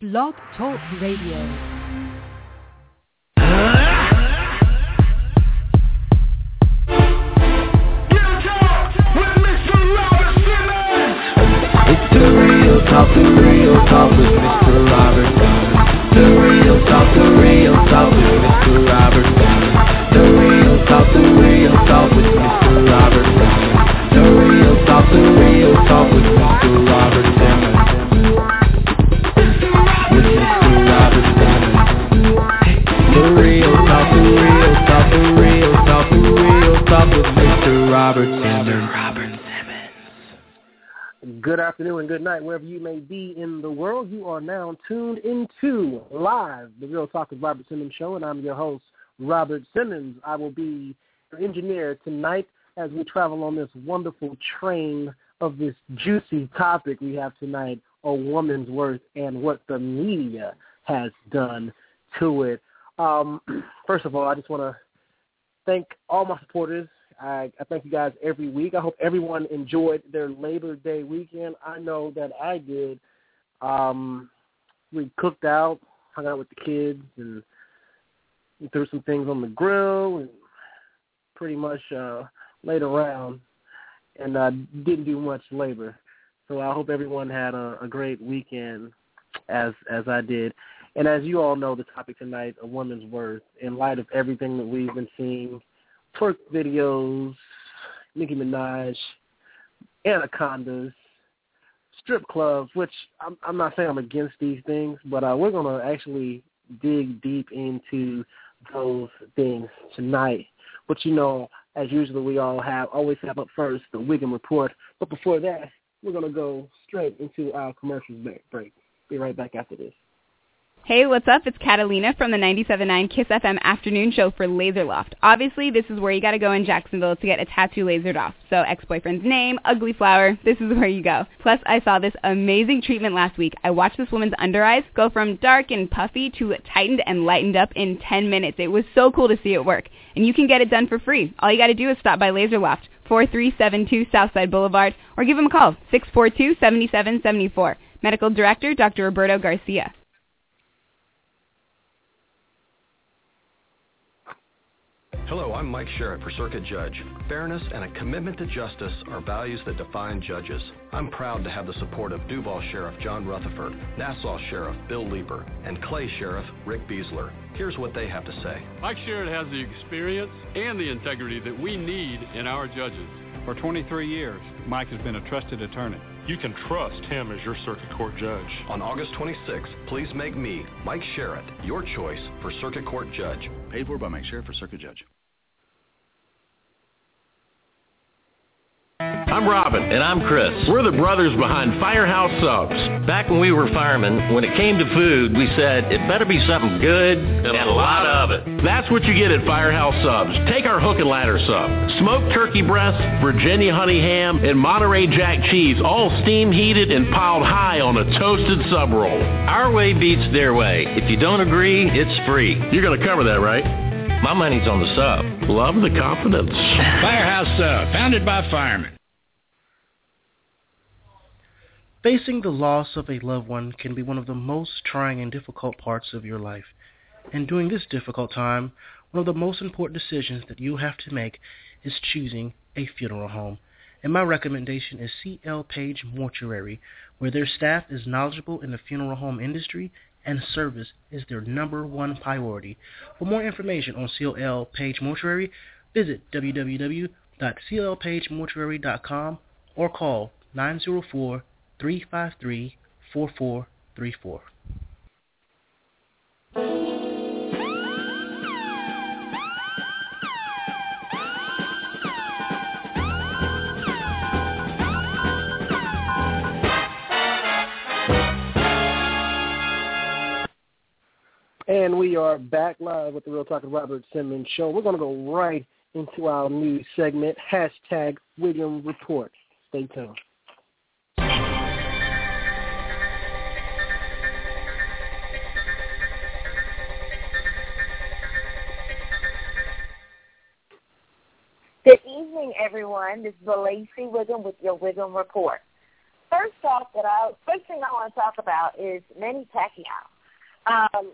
Blog Talk Radio. Talk, the real talk with Mr. Robert The real talk, the real talk with Mr. Robert The real talk, the real talk with Mr. The real talk, the real talk with Mr. with Mr. Robert Simmons. Good afternoon and good night, wherever you may be in the world. You are now tuned into live the Real Talk with Robert Simmons show, and I'm your host, Robert Simmons. I will be your engineer tonight as we travel on this wonderful train of this juicy topic we have tonight, a woman's worth and what the media has done to it. Um, first of all, I just want to thank all my supporters I, I thank you guys every week. I hope everyone enjoyed their Labor Day weekend. I know that I did. Um, we cooked out, hung out with the kids, and threw some things on the grill, and pretty much uh, laid around, and uh, didn't do much labor. So I hope everyone had a, a great weekend, as as I did. And as you all know, the topic tonight, a woman's worth, in light of everything that we've been seeing twerk videos, Nicki Minaj, anacondas, strip clubs, which I'm, I'm not saying I'm against these things, but uh, we're to actually dig deep into those things tonight. But you know, as usual, we all have always have up first the Wiggum report. But before that, we're to go straight into our commercials break. Be right back after this. Hey, what's up? It's Catalina from the 97.9 Kiss FM afternoon show for Laser Loft. Obviously, this is where you gotta go in Jacksonville to get a tattoo lasered off. So, ex-boyfriend's name, ugly flower, this is where you go. Plus, I saw this amazing treatment last week. I watched this woman's under eyes go from dark and puffy to tightened and lightened up in 10 minutes. It was so cool to see it work. And you can get it done for free. All you gotta do is stop by Laser Loft, 4372 Southside Boulevard, or give them a call, 642-7774. Medical Director, Dr. Roberto Garcia. Hello, I'm Mike Sharrit for Circuit Judge. Fairness and a commitment to justice are values that define judges. I'm proud to have the support of Duval Sheriff John Rutherford, Nassau Sheriff Bill Leeper, and Clay Sheriff Rick Beseler. Here's what they have to say. Mike Sharrit has the experience and the integrity that we need in our judges. For 23 years, Mike has been a trusted attorney. You can trust him as your circuit court judge. On August 26th, please make me, Mike Sharrit, your choice for circuit court judge. Paid for by Mike Sharrit for circuit judge. I'm Robin. And I'm Chris. We're the brothers behind Firehouse Subs. Back when we were firemen, when it came to food, we said it better be something good and, and a lot of it. That's what you get at Firehouse Subs. Take our hook and ladder sub. Smoked turkey breast, Virginia honey ham, and Monterey Jack cheese, all steam heated and piled high on a toasted sub roll. Our way beats their way. If you don't agree, it's free. You're going to cover that, right? My money's on the sub. Love the confidence. Firehouse Sub, founded by firemen. Facing the loss of a loved one can be one of the most trying and difficult parts of your life. And during this difficult time, one of the most important decisions that you have to make is choosing a funeral home. And my recommendation is CL Page Mortuary, where their staff is knowledgeable in the funeral home industry and service is their number one priority. For more information on CL Page Mortuary, visit www.clpagemortuary.com or call 904 353 4434. And we are back live with the Real Talk with Robert Simmons show. We're going to go right into our new segment, hashtag Wiggum Report. Stay tuned. Evening, everyone. This is Lacey Wiggum with your Wiggum Report. first talk that I first thing I want to talk about is Manny Pacquiao. Um,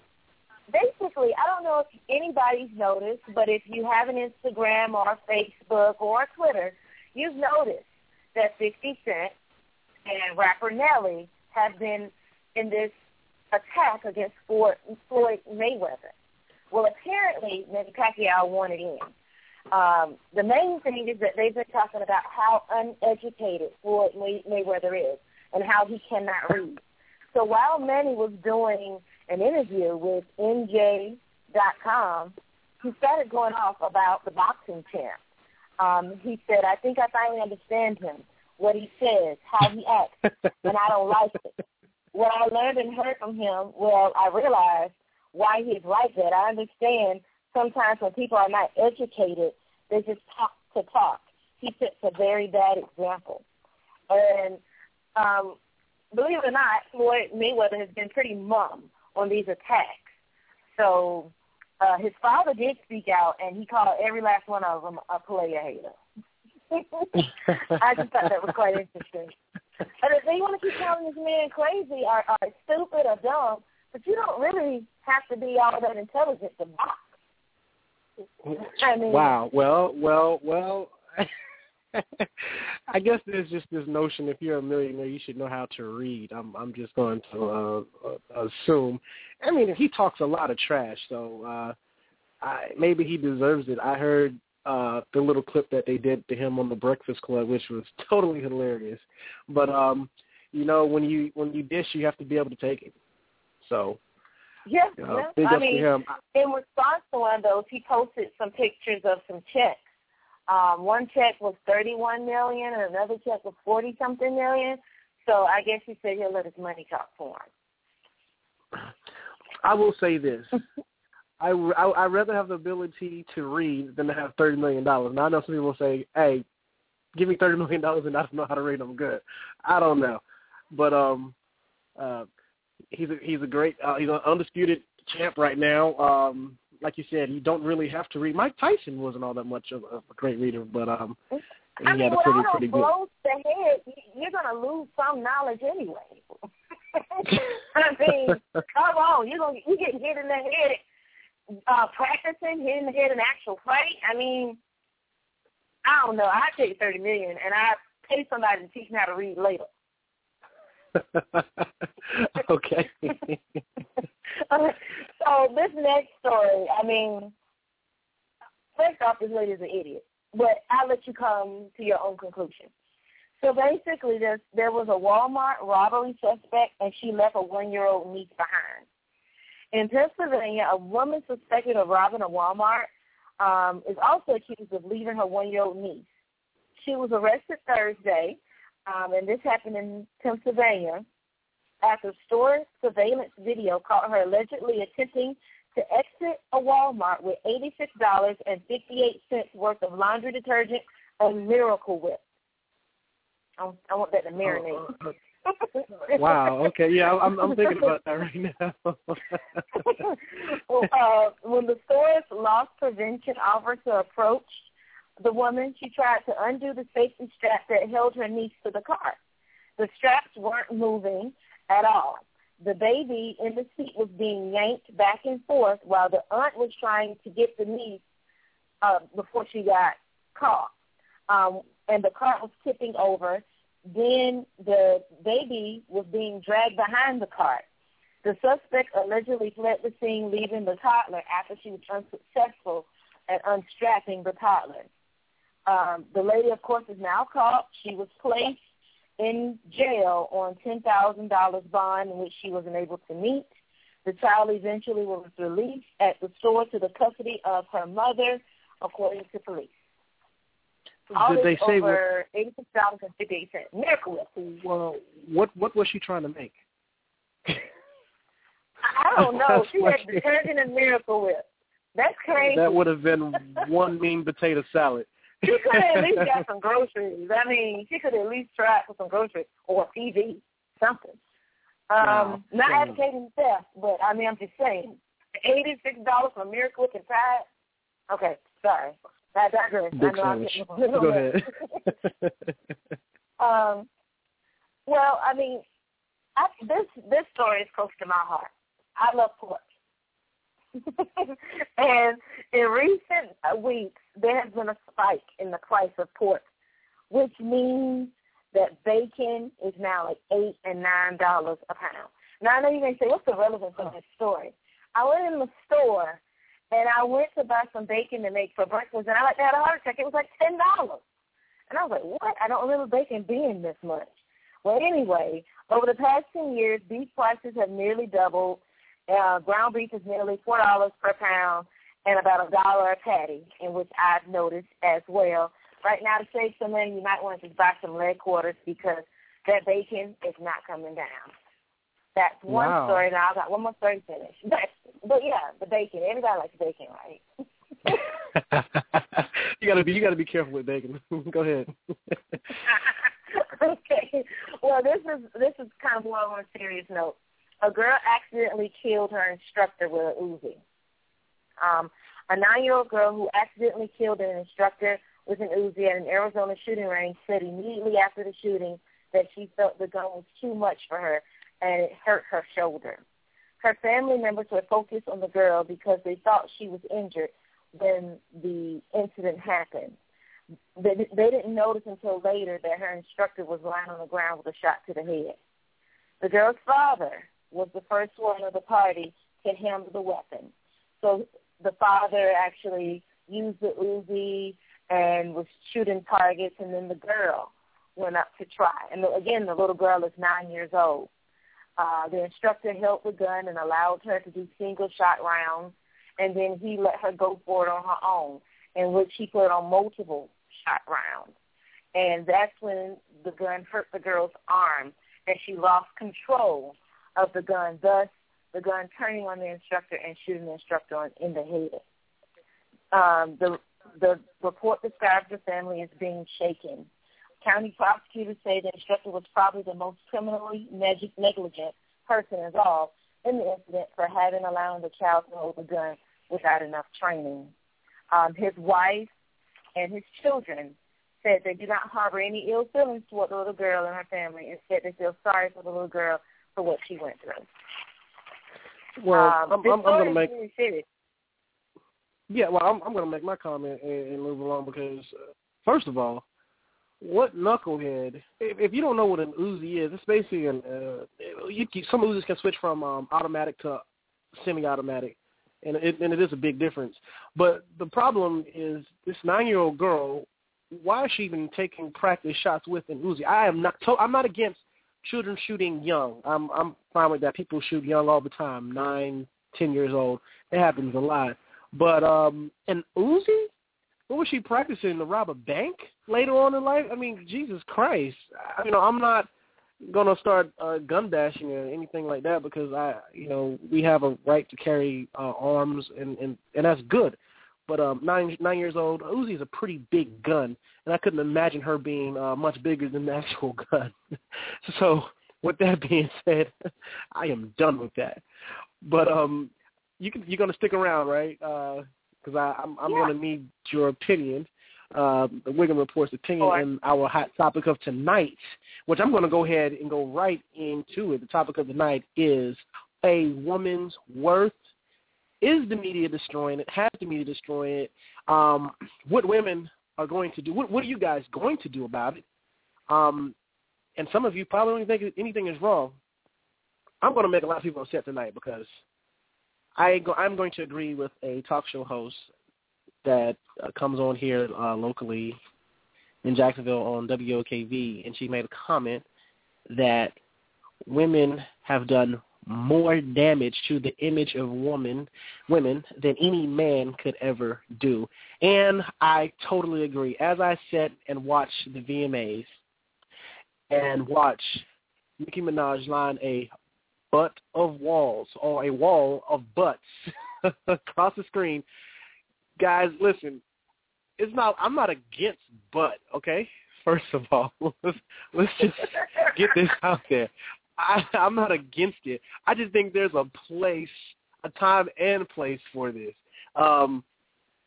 basically, I don't know if anybody's noticed, but if you have an Instagram or Facebook or Twitter, you've noticed that 50 Cent and rapper Nelly have been in this attack against Floyd Mayweather. Well, apparently, Manny Pacquiao wanted in. Um, the main thing is that they've been talking about how uneducated Floyd Mayweather is and how he cannot read. So while Manny was doing an interview with NJ.com, he started going off about the boxing champ. Um, he said, I think I finally understand him, what he says, how he acts, and I don't like it. What I learned and heard from him, well, I realized why he's like that. I understand sometimes when people are not educated, they just talk to talk. He sets a very bad example. And um, believe it or not, Floyd Mayweather has been pretty mum on these attacks. So uh, his father did speak out, and he called every last one of them a player hater. I just thought that was quite interesting. But if they want to keep calling this man crazy or, or stupid or dumb, but you don't really have to be all that intelligent to box. I mean, wow. Well, well, well. I guess there's just this notion if you're a millionaire, you should know how to read. I'm I'm just going to uh, uh, assume. I mean, he talks a lot of trash, so uh, I, maybe he deserves it. I heard uh, the little clip that they did to him on the Breakfast Club, which was totally hilarious. But um, you know, when you when you dish, you have to be able to take it. So yeah, you know, big I mean, in response to one of those, he posted some pictures of some checks. Um, one check was thirty-one million, and another check was forty something million. So I guess he said he'll let his money talk for him. I will say this. I, I I rather have the ability to read than to have thirty million dollars. Now I know some people say, "Hey, give me thirty million dollars and I don't know how to read. I'm good." I don't know, but um, uh, he's a, he's a great uh, he's an undisputed champ right now. Um, like you said, you don't really have to read. Mike Tyson wasn't all that much of, of a great reader, but um, he I had mean, a pretty pretty good. to the head, you're gonna lose some knowledge anyway. I mean, come on, you're gonna you get hit in the head uh practicing, hit in the head in actual fight. I mean, I don't know. I take thirty million and I pay somebody to teach me how to read later. okay. so this next story, I mean, first off, this lady's an idiot, but I'll let you come to your own conclusion. So basically, there there was a Walmart robbery suspect, and she left a one-year-old niece behind. In Pennsylvania, a woman suspected of robbing a Walmart um, is also accused of leaving her one-year-old niece. She was arrested Thursday, um, and this happened in Pennsylvania after store surveillance video caught her allegedly attempting to exit a Walmart with $86.58 worth of laundry detergent and Miracle Whip. I, I want that to marinate. Oh, wow. Okay. Yeah, I'm I'm thinking about that right now. well, uh, when the store's loss prevention officer approached the woman, she tried to undo the safety strap that held her niece to the car. The straps weren't moving at all. The baby in the seat was being yanked back and forth while the aunt was trying to get the niece uh, before she got caught. Um, and the car was tipping over. Then the baby was being dragged behind the cart. The suspect allegedly fled the scene, leaving the toddler after she was unsuccessful at unstrapping the toddler. Um, the lady, of course, is now caught. She was placed in jail on $10,000 bond in which she was unable to meet. The child eventually was released at the store to the custody of her mother, according to police. All Did they say over eighty-six dollars and fifty-eight cents. Miracle Whip. Well, what what was she trying to make? I don't know. She had detergent and Miracle Whip. That's crazy. That would have been one mean potato salad. She could have at least got some groceries. I mean, she could at least try for some groceries or a TV, something. Um, Wow. not Yeah. advocating theft, but I mean, I'm just saying, eighty-six dollars for Miracle Whip and Tide. Okay, sorry, I digress. I Big know I'm getting a Go ahead. um, Well, I mean, I, this this story is close to my heart. I love pork. and in recent weeks, there has been a spike in the price of pork, which means that bacon is now like eight and nine dollars a pound. Now I know you're gonna say, what's the relevance of this story? I went in the store and I went to buy some bacon to make for breakfast, and I like had a heart attack. It was like ten dollars, and I was like, what? I don't remember bacon being this much. Well, anyway, over the past ten years, beef prices have nearly doubled. Uh, ground beef is nearly four dollars per pound, and about a dollar a patty, in which I've noticed as well. Right now, to save some money, you might want to just buy some leg quarters because that bacon is not coming down. That's one wow. story. Now I got one more story to finish. But, but yeah, the bacon. Everybody likes bacon, right? you gotta be you gotta be careful with bacon. Go ahead. okay. Well, this is this is kind of more on a serious note. A girl accidentally killed her instructor with a Uzi. Um, a nine-year-old girl who accidentally killed an instructor with an Uzi at an Arizona shooting range said immediately after the shooting that she felt the gun was too much for her and it hurt her shoulder. Her family members were focused on the girl because they thought she was injured when the incident happened. They, they didn't notice until later that her instructor was lying on the ground with a shot to the head. The girl's father was the first one of the party to handle the weapon. So the father actually used the Uzi and was shooting targets, and then the girl went up to try. And again, the little girl is nine years old. Uh, the instructor held the gun and allowed her to do single shot rounds, and then he let her go for it on her own, in which he put on multiple shot rounds. And that's when the gun hurt the girl's arm, and she lost control of the gun, thus the gun turning on the instructor and shooting the instructor in the head. Um, the the report describes the family as being shaken. County prosecutors say the instructor was probably the most criminally negligent person involved in the incident for having allowed the child to hold a gun without enough training. Um, his wife and his children said they do not harbor any ill feelings toward the little girl and her family. Instead, they feel sorry for the little girl for what she went through. Well, um, I'm, I'm, I'm going to make. Really yeah, well, I'm, I'm going to make my comment and, and move along because, uh, first of all, what knucklehead? If, if you don't know what an Uzi is, it's basically an. Uh, you, some Uzis can switch from um, automatic to semi-automatic, and it, and it is a big difference. But the problem is this nine-year-old girl. Why is she even taking practice shots with an Uzi? I am not. To, I'm not against children shooting young. I'm I'm fine with that. People shoot young all the time, nine, ten years old. It happens a lot. But um an Uzi? What was she practicing to rob a bank later on in life? I mean, Jesus Christ! You know, I'm not gonna start uh, gun bashing or anything like that because I, you know, we have a right to carry uh, arms and and and that's good. But um, nine nine years old, Uzi is a pretty big gun, and I couldn't imagine her being uh, much bigger than the actual gun. so, with that being said, I am done with that. But um, you can you're gonna stick around, right? Because uh, I'm I'm yeah. gonna need your opinion. Uh, the Wiggum Report's opinion sure. and our hot topic of tonight, which I'm going to go ahead and go right into it. The topic of the night is a woman's worth is the media destroying it? Has the media destroying it? Um, what women are going to do? What, what are you guys going to do about it? Um, and some of you probably don't think anything is wrong. I'm going to make a lot of people upset tonight because I go, I'm going to agree with a talk show host that uh, comes on here uh, locally in Jacksonville on WOKV, and she made a comment that women have done more damage to the image of woman women than any man could ever do. And I totally agree. As I sit and watch the VMAs and watch Nicki Minaj line a butt of walls or a wall of butts across the screen, guys, listen, it's not I'm not against butt, okay? First of all, let's, let's just get this out there. I, I'm not against it. I just think there's a place, a time and place for this. Um,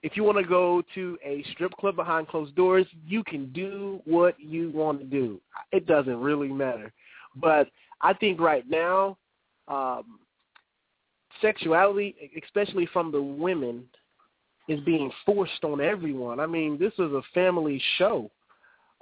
if you want to go to a strip club behind closed doors, you can do what you want to do. It doesn't really matter. But I think right now, um, sexuality, especially from the women, is being forced on everyone. I mean, this is a family show.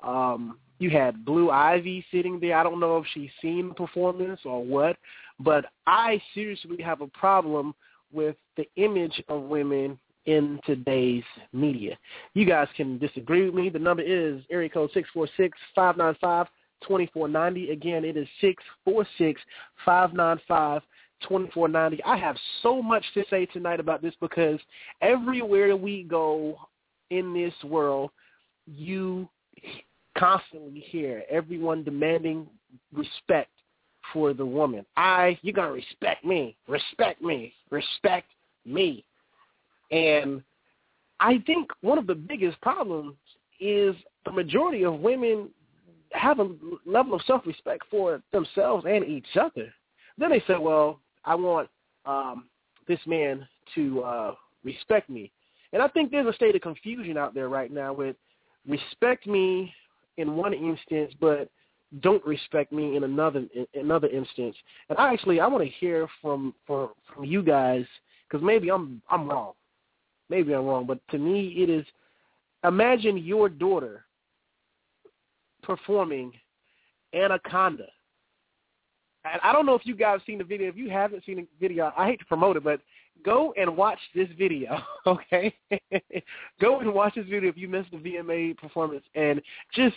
Um, you had Blue Ivy sitting there. I don't know if she's seen the performance or what, but I seriously have a problem with the image of women in today's media. You guys can disagree with me. The number is area code six four six five nine five twenty four ninety. Again, it is six four six five nine five 2490. I have so much to say tonight about this because everywhere we go in this world, you constantly hear everyone demanding respect for the woman. I, you're going to respect me, respect me, respect me. And I think one of the biggest problems is the majority of women have a level of self-respect for themselves and each other. Then they say, well, I want um, this man to uh, respect me. And I think there's a state of confusion out there right now with respect me in one instance, but don't respect me in another in another instance. And I actually I want to hear from from from you guys because maybe I'm I'm wrong, maybe I'm wrong, but to me it is. Imagine your daughter performing Anaconda and I don't know if you guys seen the video. If you haven't seen the video, I hate to promote it, but go and watch this video, okay? go and watch this video if you missed the VMA performance, and just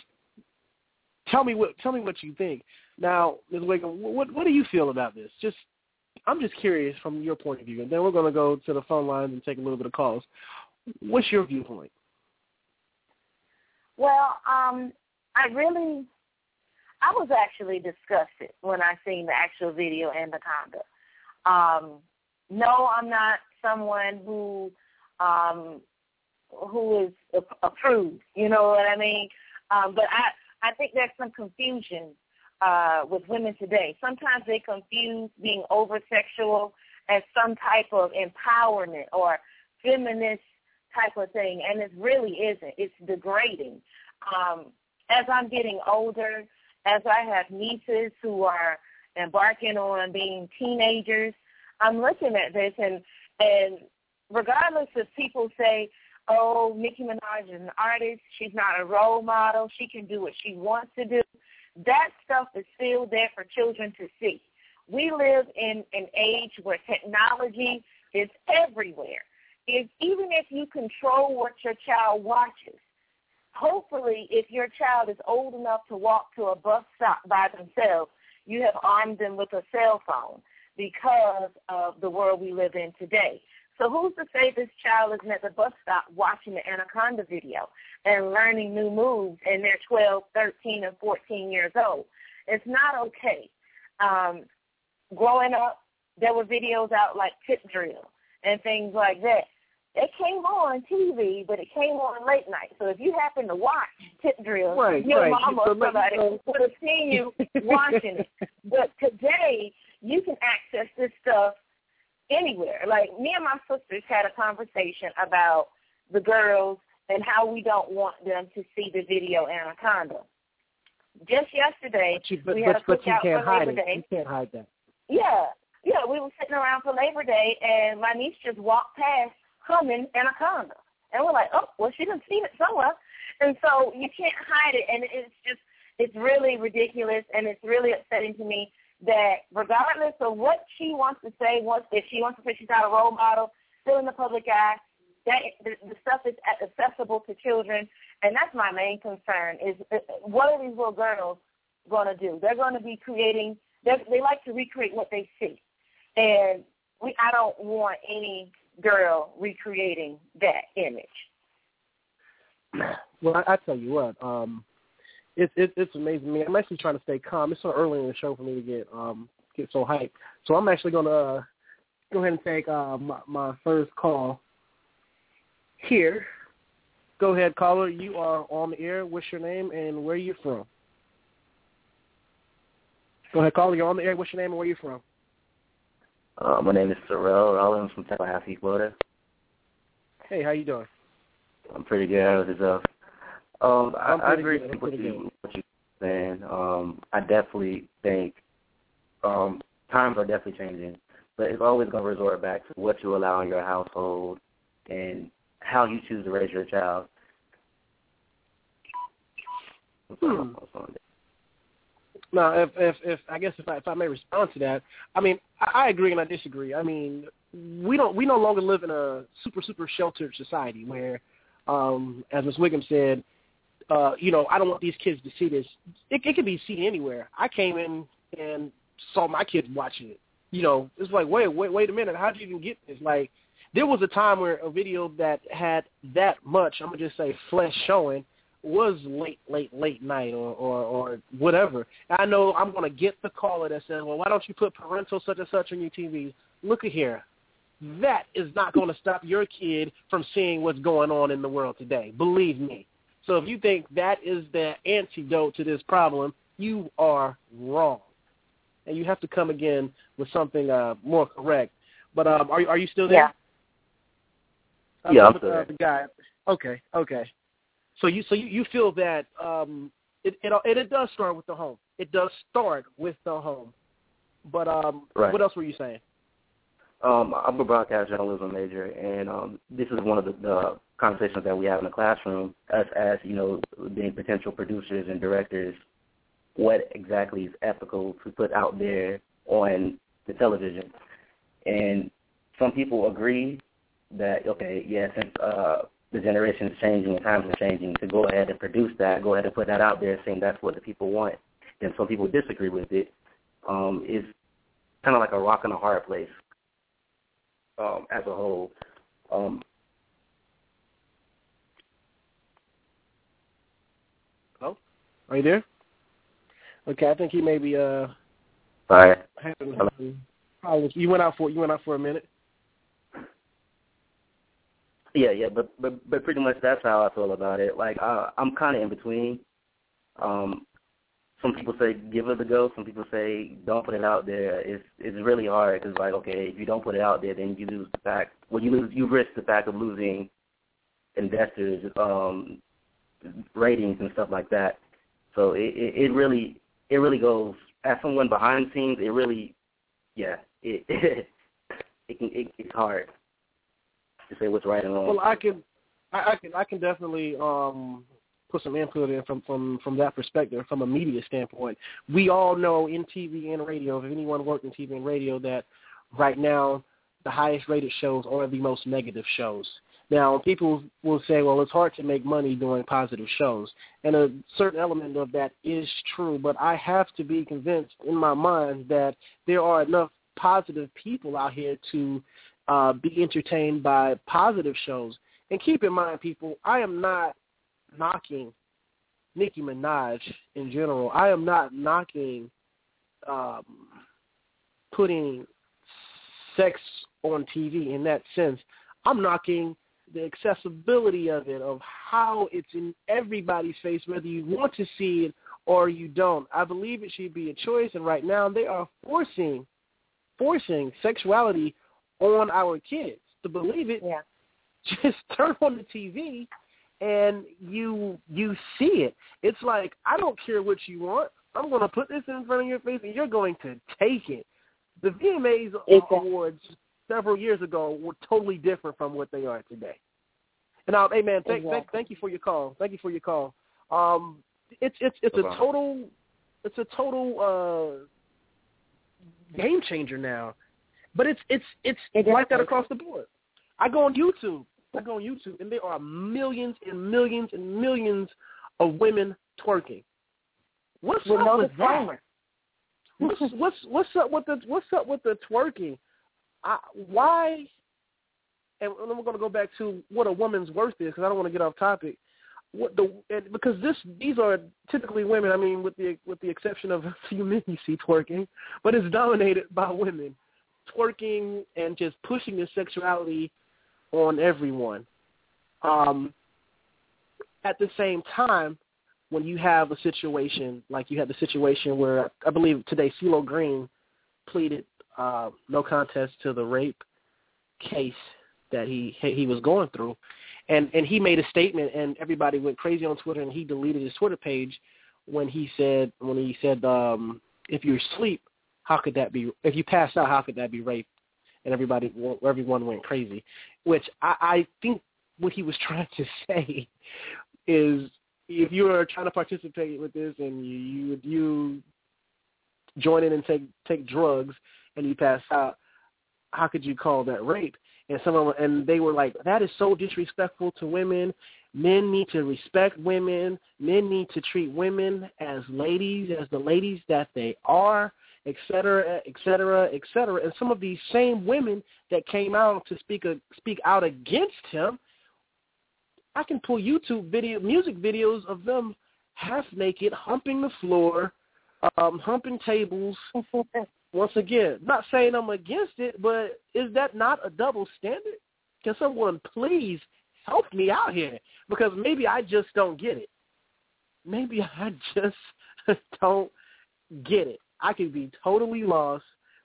tell me what tell me what you think. Now, Ms. Wiggum, what what do you feel about this? Just I'm just curious from your point of view, and then we're going to go to the phone lines and take a little bit of calls. What's your viewpoint? Well, um, I really I was actually disgusted when I seen the actual video and the conduct. Um, no, I'm not someone who um, who is approved. You know what I mean? Um, but I I think there's some confusion uh, with women today. Sometimes they confuse being over sexual as some type of empowerment or feminist type of thing, and it really isn't. It's degrading. Um, as I'm getting older, as I have nieces who are embarking on being teenagers, I'm looking at this and and regardless of people say, "Oh, Nicki Minaj is an artist, she's not a role model, she can do what she wants to do," that stuff is still there for children to see. We live in an age where technology is everywhere. If, even if you control what your child watches, hopefully, if your child is old enough to walk to a bus stop by themselves, you have armed them with a cell phone because of the world we live in today. So who's to say this child isn't at the bus stop watching the Anaconda video and learning new moves and they're 12, 13, and 14 years old? It's not okay. Um, growing up, there were videos out like tip drill and things like that. It came on TV, but it came on late night. So if you happen to watch Tip Drill, right, your right. mama so or somebody would have seen you watching it. But today, you can access this stuff anywhere. Like me and my sisters had a conversation about the girls and how we don't want them to see the video Anaconda. Just yesterday, but you, but, we had but, a cookout can't for hide Labor it. Day. You can't hide that. Yeah, yeah, we were sitting around for Labor Day, and my niece just walked past humming Anaconda. And we're like, oh, well, she done seen it somewhere. And so you can't hide it. And it's just, it's really ridiculous, and it's really upsetting to me that regardless of what she wants to say, once if she wants to say she's not a role model, still in the public eye, that the, the stuff is accessible to children, and that's my main concern. Is uh, what are these little girls going to do? They're going to be creating. They like to recreate what they see, and we. I don't want any girl recreating that image. Well, I, I tell you what, um, it's it, it's amazing. Me, I'm actually trying to stay calm. It's so early in the show for me to get um get so hyped. So I'm actually gonna uh, go ahead and take uh, my, my first call here. Go ahead, caller. You are on the air. What's your name and where are you from? Go ahead, caller. You're on the air. What's your name and where are you from? Uh, my name is Sorrell Rollins from Tallahassee, Florida. Hey, how you doing? I'm pretty good. How is yourself? Um, I, I agree with what you, what you fan. Um, I definitely think um, times are definitely changing, but it's always going to resort back to what you allow in your household and how you choose to raise your child. Hmm. Now, if if if I guess if I if I may respond to that, I mean I, I agree and I disagree. I mean we don't we no longer live in a super super sheltered society where, um, as Ms. Wiggum said, uh, you know I don't want these kids to see this. It, it can be seen anywhere. I came in and saw my kids watching it. You know, it's like wait wait wait a minute, how did you even get this? Like there was a time where a video that had that much I'm gonna just say flesh showing was late, late, late night or, or, or whatever. I know I'm to get the caller that says, well, why don't you put parental such and such on your TV? Look at here. That is not going to stop your kid from seeing what's going on in the world today. Believe me. So if you think that is the antidote to this problem, you are wrong. And you have to come again with something uh, more correct. But um, are, are you still there? Yeah. yeah, I'm still there. The guy. Okay, okay. So you so you, you feel that um, it, it it it does start with the home. It does start with the home. But um, right. what else were you saying? Um, I'm a broadcast journalism major, and um, this is one of the, the conversations that we have in the classroom. Us as you know, being potential producers and directors, what exactly is ethical to put out there on the television? And some people agree that okay, yeah, since uh, the generation is changing and times are changing, to go ahead and produce that, go ahead and put that out there, saying that's what the people want. And some people disagree with it. Um, is kind of like a rock and a hard place um, as a whole. Um, Hello, are you there? Okay, I think he may be uh. Sorry. Having, problems. You went out for you went out for a minute. Yeah, yeah, but but but pretty much that's how I feel about it. Like uh, I'm kind of in between. Um, some people say give it a go. Some people say don't put it out there. It's it's really hard because like okay, if you don't put it out there, then you lose the fact. Well, you lose you risk the fact of losing investors, um, ratings and stuff like that. So it, it it really it really goes as someone behind the scenes. It really, yeah, it it can it, it's hard to say what's right and wrong. Well, I can, I, I can, I can definitely um, put some input in from from from that perspective, from a media standpoint. We all know in TV and radio, if anyone worked in TV and radio, that right now the highest rated shows are the most negative shows. Now, people will say, well, it's hard to make money doing positive shows. And a certain element of that is true, but I have to be convinced in my mind that there are enough positive people out here to uh, be entertained by positive shows. And keep in mind, people, I am not knocking Nicki Minaj in general. I am not knocking um, putting sex on TV in that sense. I'm knocking the accessibility of it, of how it's in everybody's face, whether you want to see it or you don't. I believe it should be a choice, and right now they are forcing, forcing sexuality on our kids to believe it. Yeah. Just turn on the TV and you you see it. It's like I don't care what you want. I'm going to put this in front of your face and you're going to take it. The VMAs exactly. awards several years ago were totally different from what they are today. And uh, hey man, thank, exactly. thank thank you for your call. Thank you for your call. Um, it's it's it's no a total it's a total uh, game changer now. But it's it's it's Exactly. like that across the board. I go on YouTube. I go on YouTube, and there are millions and millions and millions of women twerking. What's With up no with that? What's what's what's up with the what's up with the twerking? I, why? And then we're going to go back to what a woman's worth is because I don't want to get off topic. What the and because this these are typically women. I mean, with the with the exception of a few men you see twerking, but it's dominated by women twerking and just pushing their sexuality on everyone. Um, at the same time, when you have a situation like you had the situation where I believe today CeeLo Green pleaded uh, no contest to the rape case that he he was going through, and and he made a statement and everybody went crazy on Twitter and he deleted his Twitter page when he said when he said um, if you're asleep how could that be? If you pass out, how could that be rape? And everybody, everyone went crazy. Which I, I think what he was trying to say is, if you are trying to participate with this and you you, you join in and take take drugs and you pass out, how could you call that rape? And some of and they were like, that is so disrespectful to women. Men need to respect women. Men need to treat women as ladies, as the ladies that they are, et cetera, et cetera, et cetera. And some of these same women that came out to speak a, speak out against him, I can pull YouTube video, music videos of them half naked, humping the floor, um, humping tables. Once again, not saying I'm against it, but is that not a double standard? Can someone please help me out here? Because maybe I just don't get it. Maybe I just don't get it. I could be totally lost.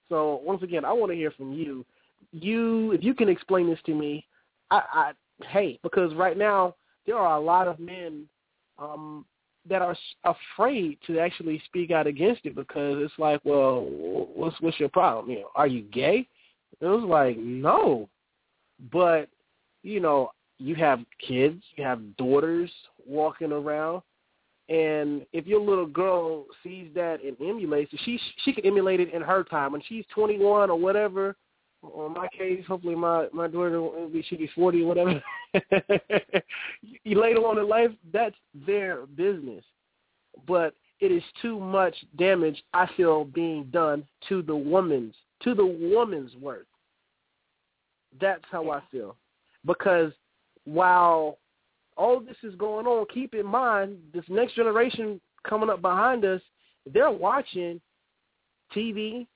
So once again, I want to hear from you. You, if you can explain this to me, I, I hey, because right now there are a lot of men um, that are afraid to actually speak out against it because it's like, well, what's what's your problem? You know, are you gay? It was like, no, but you know, you have kids, you have daughters walking around, and if your little girl sees that and emulates it, she she can emulate it in her time when she's 21 or whatever. Or in my case, hopefully my my daughter will be she be 40 or whatever. you later on in life, that's their business. But it is too much damage I feel being done to the woman's to the woman's worth. That's how I feel. Because while all this is going on, keep in mind this next generation coming up behind us, they're watching TV,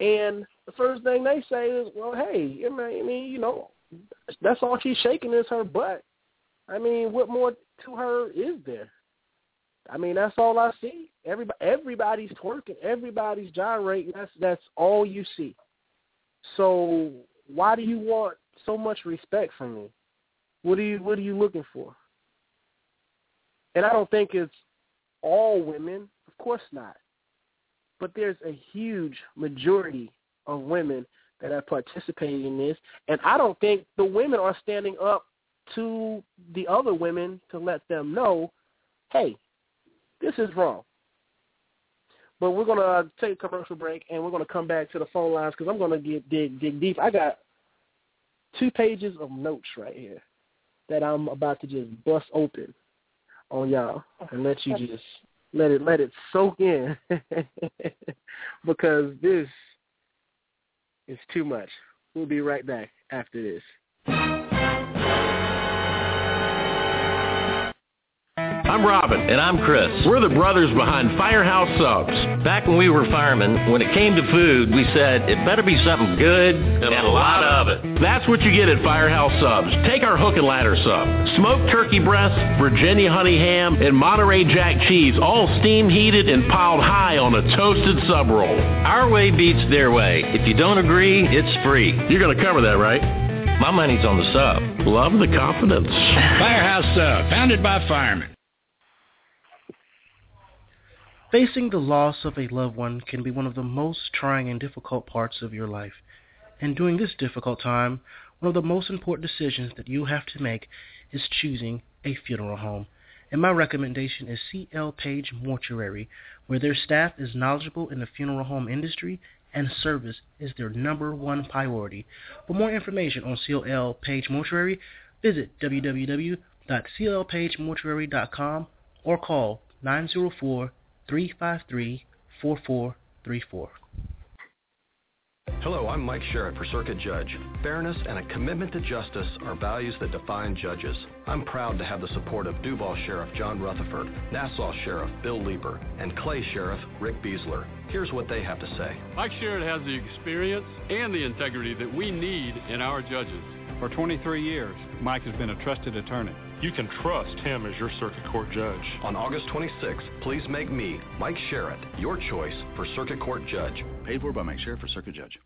and the first thing they say is, "Well, hey, I mean, you know, that's all she's shaking is her butt. I mean, what more to her is there? I mean, that's all I see. Everybody, everybody's twerking, everybody's gyrating. That's that's all you see. So why do you want so much respect from me? What are you What are you looking for? And I don't think it's all women. Of course not. But there's a huge majority of women that are participating in this, and I don't think the women are standing up to the other women to let them know, hey, this is wrong. But we're gonna uh, take a commercial break, and we're gonna come back to the phone lines because I'm gonna get dig dig deep. I got two pages of notes right here that I'm about to just bust open on y'all and let you just let it let it soak in because this is too much. We'll be right back after this. I'm Robin. And I'm Chris. We're the brothers behind Firehouse Subs. Back when we were firemen, when it came to food, we said it better be something good and, and a lot of it. That's what you get at Firehouse Subs. Take our hook and ladder sub. Smoked turkey breast, Virginia honey ham, and Monterey Jack cheese, all steam heated and piled high on a toasted sub roll. Our way beats their way. If you don't agree, it's free. You're going to cover that, right? My money's on the sub. Love the confidence. Firehouse Sub, founded by firemen. Facing the loss of a loved one can be one of the most trying and difficult parts of your life. And during this difficult time, one of the most important decisions that you have to make is choosing a funeral home. And my recommendation is CL Page Mortuary, where their staff is knowledgeable in the funeral home industry and service is their number one priority. For more information on CL Page Mortuary, visit www.clpagemortuary.com or call 904 353 4434. Hello, I'm Mike Sharrit for Circuit Judge. Fairness and a commitment to justice are values that define judges. I'm proud to have the support of Duval Sheriff John Rutherford, Nassau Sheriff Bill Leeper, and Clay Sheriff Rick Beseler. Here's what they have to say. Mike Sharrit has the experience and the integrity that we need in our judges. For 23 years, Mike has been a trusted attorney. You can trust him as your circuit court judge. On August 26th, please make me, Mike Sharrit, your choice for circuit court judge. Paid for by Mike Sharrit for circuit judge.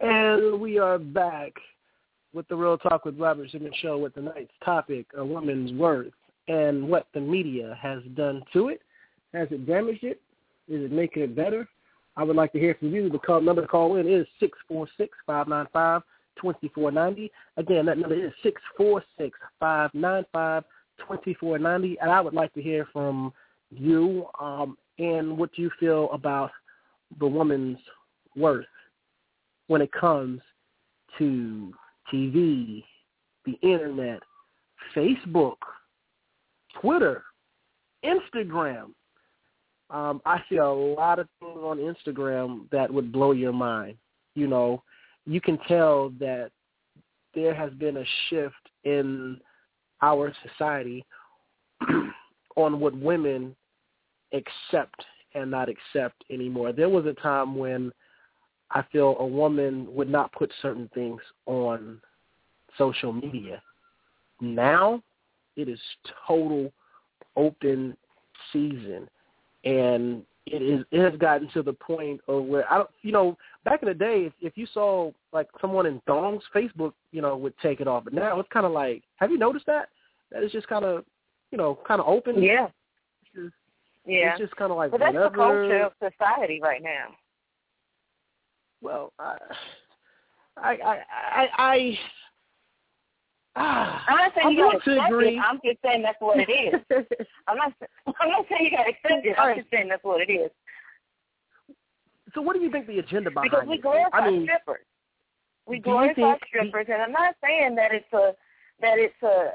And we are back with the Real Talk with Robert Simmons show with tonight's topic, a woman's worth and what the media has done to it. Has it damaged it? Is it making it better? I would like to hear from you. The call, number to call in is six four six five nine five twenty four ninety. Again, that number is six four six five nine five twenty four ninety. And I would like to hear from you um, and what do you feel about the woman's worth when it comes to TV, the internet, Facebook, Twitter, Instagram. Um, I see a lot of things on Instagram that would blow your mind. You know, you can tell that there has been a shift in our society on what women accept and not accept anymore. There was a time when I feel a woman would not put certain things on social media. Now it is total open season. And it is it has gotten to the point of where I don't you know back in the day if, if you saw like someone in thongs Facebook you know would take it off. But now it's kind of like have you noticed that? That it's just kind of you know kind of open? Yeah. It's just, yeah. it's just kind of like but that's whatever. the culture of society right now. Well I I I I, I Ah, I'm not saying I'm you going to agree. it. I'm just saying that's what it is. I'm not. I'm not saying you gotta accept it. I'm just saying that's what it is. So, what do you think the agenda behind Because we glorify I mean, strippers. We glorify think- strippers, and I'm not saying that it's a that it's a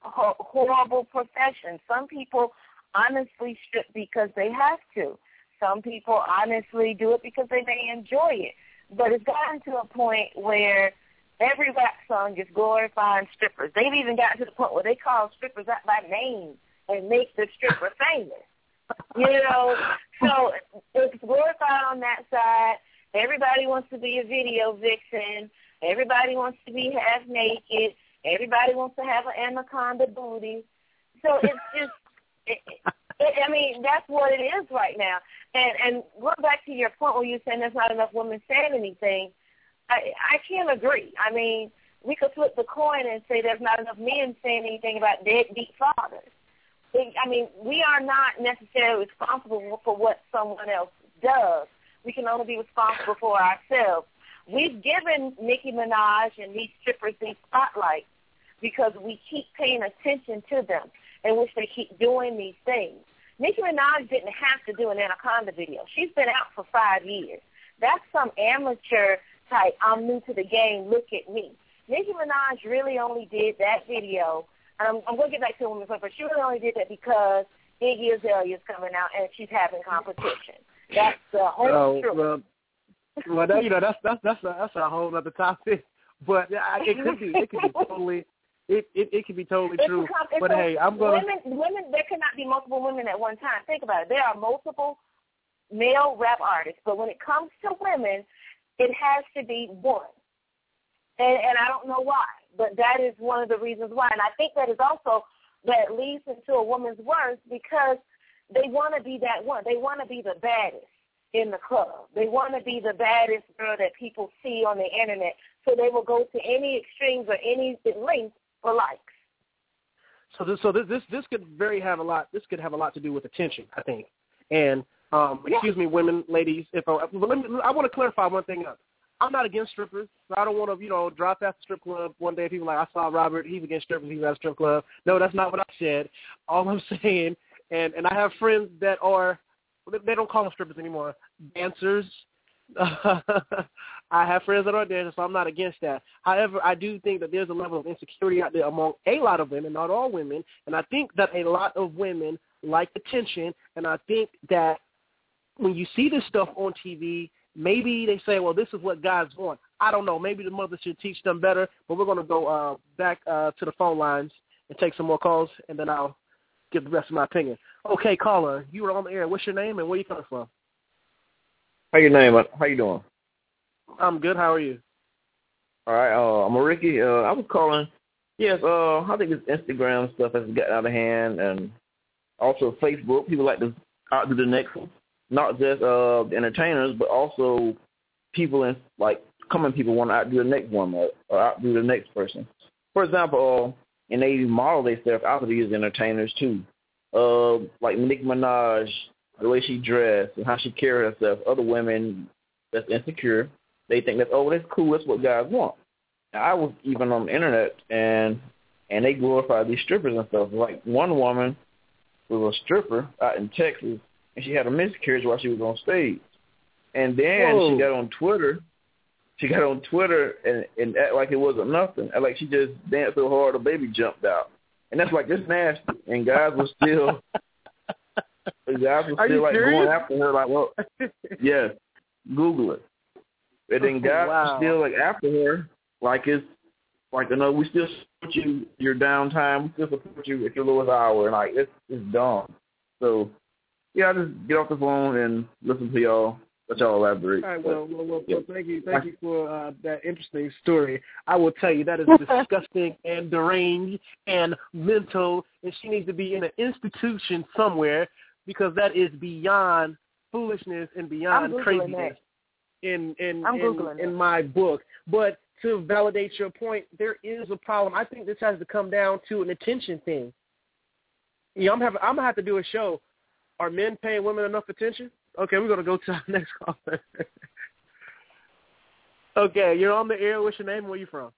horrible profession. Some people honestly strip because they have to. Some people honestly do it because they may enjoy it. But it's gotten to a point where every rap song is glorifying strippers. They've even gotten to the point where they call strippers out by name and make the stripper famous. You know, so it's glorified on that side. Everybody wants to be a video vixen. Everybody wants to be half naked. Everybody wants to have an anaconda booty. So it's just, it, it, I mean, that's what it is right now. And and going back to your point where you're saying there's not enough women saying anything, I I can't agree. I mean, we could flip the coin and say there's not enough men saying anything about deadbeat fathers. I mean, we are not necessarily responsible for what someone else does. We can only be responsible for ourselves. We've given Nicki Minaj and these strippers these spotlights because we keep paying attention to them and which they keep doing these things. Nicki Minaj didn't have to do an Anaconda video. She's been out for five years. That's some amateur type, I'm new to the game, look at me. Nicki Minaj really only did that video and I'm, I'm going to get back to Women's Wear, but she really only did that because Iggy Azalea is coming out and she's having competition. That's the whole Oh, truth. well, well, that, you know, that's that's that's a, that's a whole other topic. But yeah, I- it could be it could be totally it it, it could be totally It's true. a com- But a- hey, I'm gonna women. Women. There cannot be multiple women at one time. Think about it. There are multiple male rap artists, but when it comes to women, it has to be one. And and I don't know why, but that is one of the reasons why. And I think that is also that leads into a woman's worth because they want to be that one. They want to be the baddest in the club. They want to be the baddest girl that people see on the internet. So they will go to any extremes or any lengths for likes. so this so this this this could very have a lot this could have a lot to do with attention, I think. And um excuse me, women, ladies, if I, but let me, I want to clarify one thing up. I'm not against strippers. So I don't want to, you know, drop out the strip club one day. People are like, I saw Robert. He's against strippers. He's at a strip club. No, that's not what I said. All I'm saying, and and I have friends that are, they don't call them strippers anymore, dancers. I have friends that are dancers, so I'm not against that. However, I do think that there's a level of insecurity out there among a lot of women, not all women, and I think that a lot of women like attention, and I think that when you see this stuff on TV, maybe they say, well, this is what God's want. I don't know. Maybe the mother should teach them better. But we're going to go uh, back uh, to the phone lines and take some more calls, and then I'll give the rest of my opinion. Okay, caller, you are on the air. What's your name and where you coming from? How your name? How you doing? I'm good. How are you? All right. Uh, I'm a Ricky. Uh, I was calling. Yes. Uh, I think it's Instagram stuff has gotten out of hand, and also Facebook. People like to outdo the next one. Not just uh entertainers, but also people in like common people want to outdo the next woman or outdo the next person. For example, uh, and they model themselves after these entertainers too. Uh, like Nicki Minaj, the way she dressed and how she carried herself. Other women that's insecure, they think that's oh that's cool. That's what guys want. Now, I was even on the internet and and they glorify these strippers and stuff. Like one woman was a stripper out in Texas, and she had a miscarriage while she was on stage. And then Whoa. she got on Twitter. She got on Twitter and and act like it wasn't nothing. Act Like she just danced so hard, the baby jumped out. And that's like this nasty. And guys were still, guys were still like serious? going after her. Like, well, yes, Google it. And then guys Wow. were still like after her, like it's like you know we still support you your downtime. We still support you at your lowest hour. And like it's it's dumb. So yeah, I just get off the phone and listen to y'all. Let y'all elaborate. All right, well, well, well, Yeah. well thank you, thank you for uh, that interesting story. I will tell you that is disgusting and deranged and mental, and she needs to be in an institution somewhere because that is beyond foolishness and beyond Googling craziness. In in I'm in, in my book, but to validate your point, there is a problem. I think this has to come down to an attention thing. Yeah, I'm having, I'm gonna have to do a show. Are men paying women enough attention? Okay, we're gonna go to our next caller. okay, you're on the air. What's your name? and Where you from?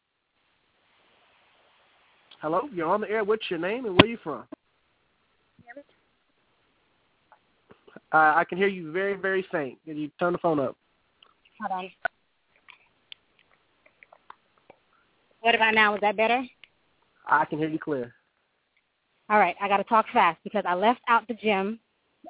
Hello, you're on the air. What's your name and where you from? Uh, I can hear you very, very faint. Can you turn the phone up? Hold on. What about now? Is that better? I can hear you clear. All right, I got to talk fast because I left out the gym.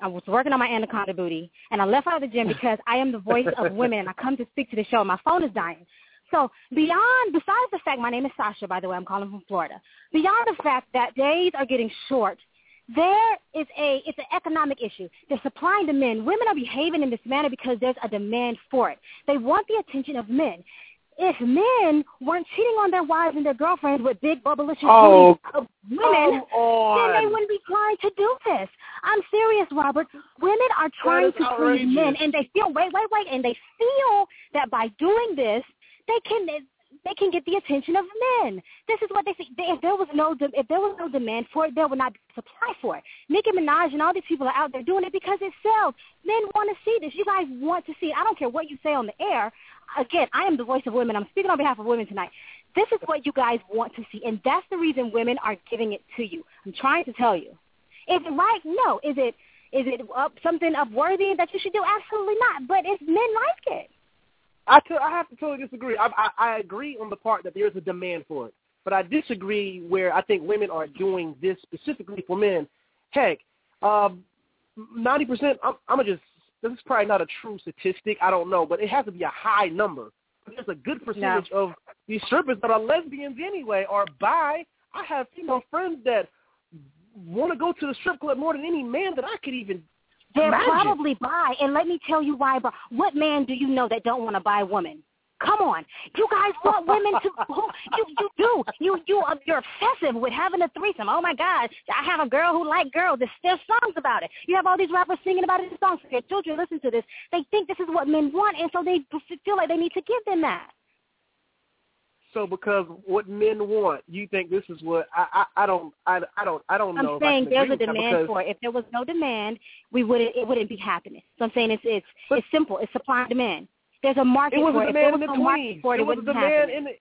I was working on my anaconda booty, and I left out of the gym because I am the voice of women, and I come to speak to the show. My phone is dying. So beyond, besides the fact, my name is Sasha, by the way, I'm calling from Florida. Beyond the fact that days are getting short, there is a, it's an economic issue. They're supplying the men. Women are behaving in this manner because there's a demand for it. They want the attention of men. If men weren't cheating on their wives and their girlfriends with big bubblicious Oh, booties of women, then they wouldn't be trying to do this. I'm serious, Robert. Women are trying is to please men, and they feel wait, wait, wait, and they feel that by doing this, they can they can get the attention of men. This is what they see. If there was no de- if there was no demand for it, there would not be supply for it. Nicki Minaj and all these people are out there doing it because it sells. Men want to see this. You guys want to see it. I don't care what you say on the air. Again, I am the voice of women. I'm speaking on behalf of women tonight. This is what you guys want to see, and that's the reason women are giving it to you. I'm trying to tell you. Is it right? No. Is it is it up, something upworthy that you should do? Absolutely not. But if men like it, I, t- I have to totally disagree. I, I, I agree on the part that there's a demand for it, but I disagree where I think women are doing this specifically for men. Heck, um, ninety percent. I'm, I'm gonna just. This is probably not a true statistic. I don't know, but it has to be a high number. There's a good percentage of these strippers that are lesbians anyway, or bi. I have female friends that want to go to the strip club more than any man that I could even they're imagine. probably bi. And let me tell you why, bro. What man do you know that don't want to buy a woman? Come on, you guys want women to. Who, you you do. You you uh, you're obsessive with having a threesome. Oh my God, I have a girl who like girls. There's, there's songs about it. You have all these rappers singing about it in songs. Your children listen to this. They think this is what men want, and so they feel like they need to give them that. So because what men want, you think this is what I I, I don't I, I don't I don't know. I'm saying there's a demand for it. If there was no demand, we wouldn't it wouldn't be happening. So I'm saying it's it's it's simple. It's supply and demand. There's a market for it. If there demand was in the no market twenties. for it, It it was a wouldn't demand happen. in.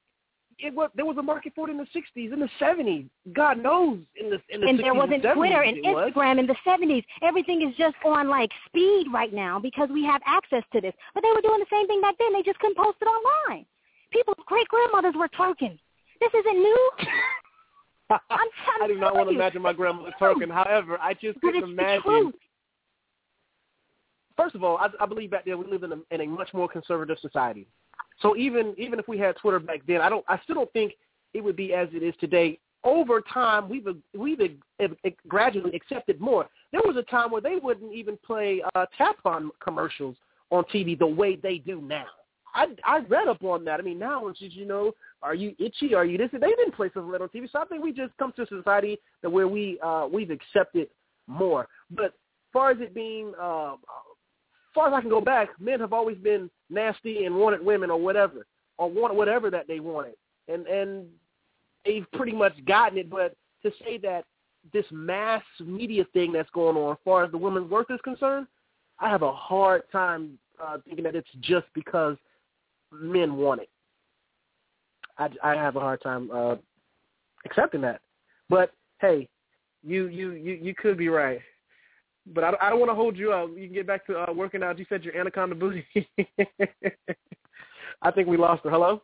It was there was a market for it in the sixties, in the seventies. God knows in the in the and 60s there wasn't 70s Twitter and it was. Instagram in the 70s. Everything is just on like speed right now because we have access to this. But they were doing the same thing back then. They just couldn't post it online. People's great grandmothers were twerking. This isn't new. I'm, I'm I do not want to imagine my grandmother twerking. However, I just couldn't imagine. First of all, I, I believe back then we lived in a, in a much more conservative society. So even even if we had Twitter back then, I don't I still don't think it would be as it is today. Over time, we've we've gradually accepted more. There was a time where they wouldn't even play uh, tampon commercials on TV the way they do now. I I read up on that. I mean, now it's you know, are you itchy? Are you this? They didn't play that on TV. So I think we just come to a society that where we uh, we've accepted more. But as far as it being, uh, as far as I can go back, men have always been nasty and wanted women or whatever or want whatever that they wanted, and and they've pretty much gotten it. But to say that this mass media thing that's going on, as far as the women's worth is concerned, I have a hard time uh, thinking that it's just because men want it. I, I have a hard time uh, accepting that. But hey, you you you you could be right. But I, I don't want to hold you up. You can get back to uh, working out. You said your anaconda booty. I think we lost her. Hello,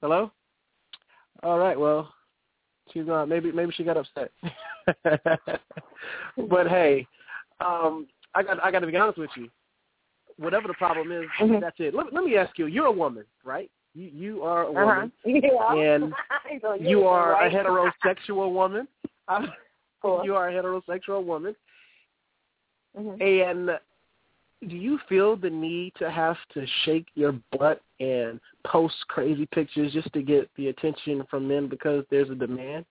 hello. All right. Well, she's not. Maybe maybe she got upset. but hey, um, I got I got to be honest with you. Whatever the problem is, mm-hmm. that's it. Let, let me ask you. You're a woman, right? You you are a uh-huh. woman, yeah. and you are a heterosexual woman. you are a heterosexual woman, mm-hmm. and do you feel the need to have to shake your butt and post crazy pictures just to get the attention from men because there's a demand?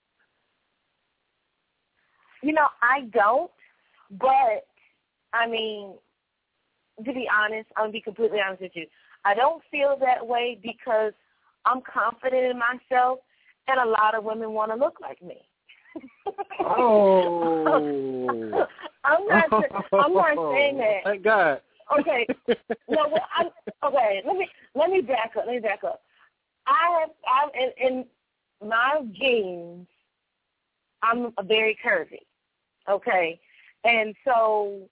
You know, I don't, but I mean, to be honest, I'm gonna be completely honest with you. I don't feel that way because I'm confident in myself, and a lot of women want to look like me. oh, I'm not. I'm not oh. saying that. Thank God. Okay. No. Well, I'm, okay. Let me let me back up. Let me back up. I have. I'm in, in my genes. I'm very curvy. Okay, and so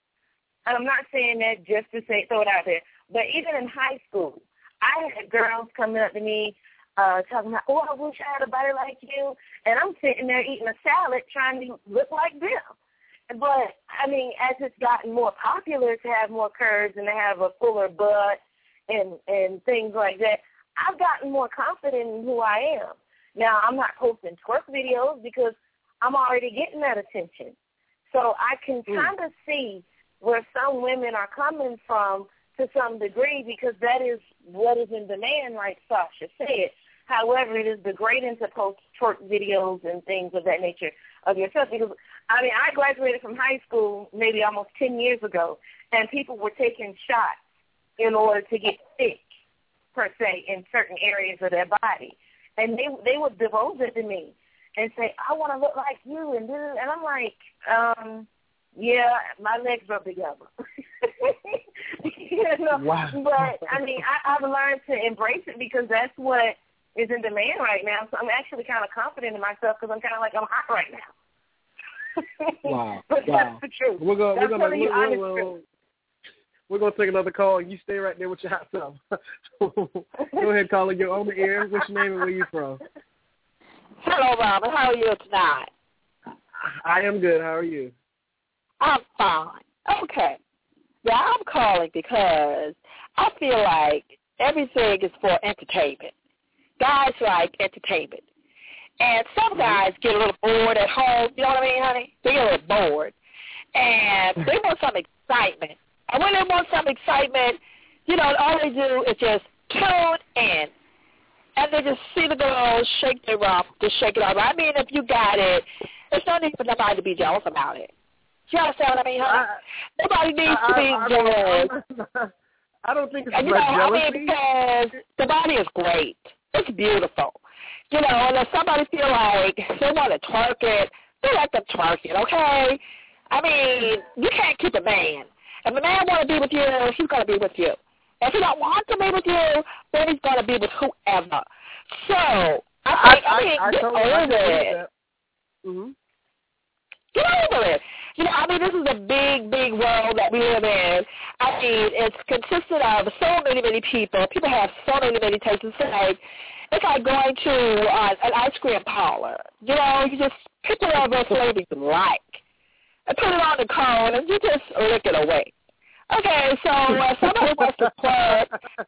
and I'm not saying that just to say throw it out there, but even in high school, I had girls coming up to me uh talking about, oh, I wish I had a body like you, and I'm sitting there eating a salad trying to look like them. But I mean, as it's gotten more popular to have more curves and to have a fuller butt and and things like that, I've gotten more confident in who I am. Now I'm not posting twerk videos because I'm already getting that attention. So I can kind of see where some women are coming from to some degree because that is what is in demand, like Sasha said. However, it is degrading to post short videos and things of that nature of yourself because, I mean, I graduated from high school maybe almost 10 years ago, and people were taking shots in order to get thick, per se, in certain areas of their body. And they they would divulge it to me and say, I want to look like you, and and I'm like, um, yeah, my legs rub together. you know? Wow. But I mean, I, I've learned to embrace it because that's what is in demand right now. So I'm actually kind of confident in myself because I'm kind of like I'm hot right now. wow. but wow. that's the truth. We're gonna that's we're gonna we're, we're, we're, we're, we're gonna take another call and you stay right there with your hot self. Go ahead, caller. You're on the air. What's your name and where you from? Hello, Robert. How are you tonight? I am good. How are you? I'm fine. Okay. Yeah, I'm calling because I feel like everything is for entertainment. Guys like entertainment. And some Mm-hmm. guys get a little bored at home. You know what I mean, honey? They get a little bored. And they want some excitement. And when they want some excitement, you know, all they do is just tune in. And they just see the girls shake their rump, just shake it off. I mean, if you got it, there's no need for nobody to be jealous about it. You understand what I mean? I, Nobody needs I, to be I, jealous. I don't think it's And, you about know, jealousy. I mean, because the body is great. It's beautiful. You know, and if somebody feel like they want to twerk it, they let them twerk it, okay? I mean, you can't keep a man. If a man want to be with you, he's going to be with you. If he don't want to be with you, then he's going to be with whoever. So, I think, I, I, mean, I, get totally, over it. Mm-hmm. Get over it. You know, I mean, this is a big, big world that we live in. I mean, it's consisted of so many, many people. People have so many, many tastes. It's like, it's like going to uh, an ice cream parlor. You know, you just pick whatever flavor you like and put it on the cone and you just lick it away. Okay, so uh, somebody wants to twerk,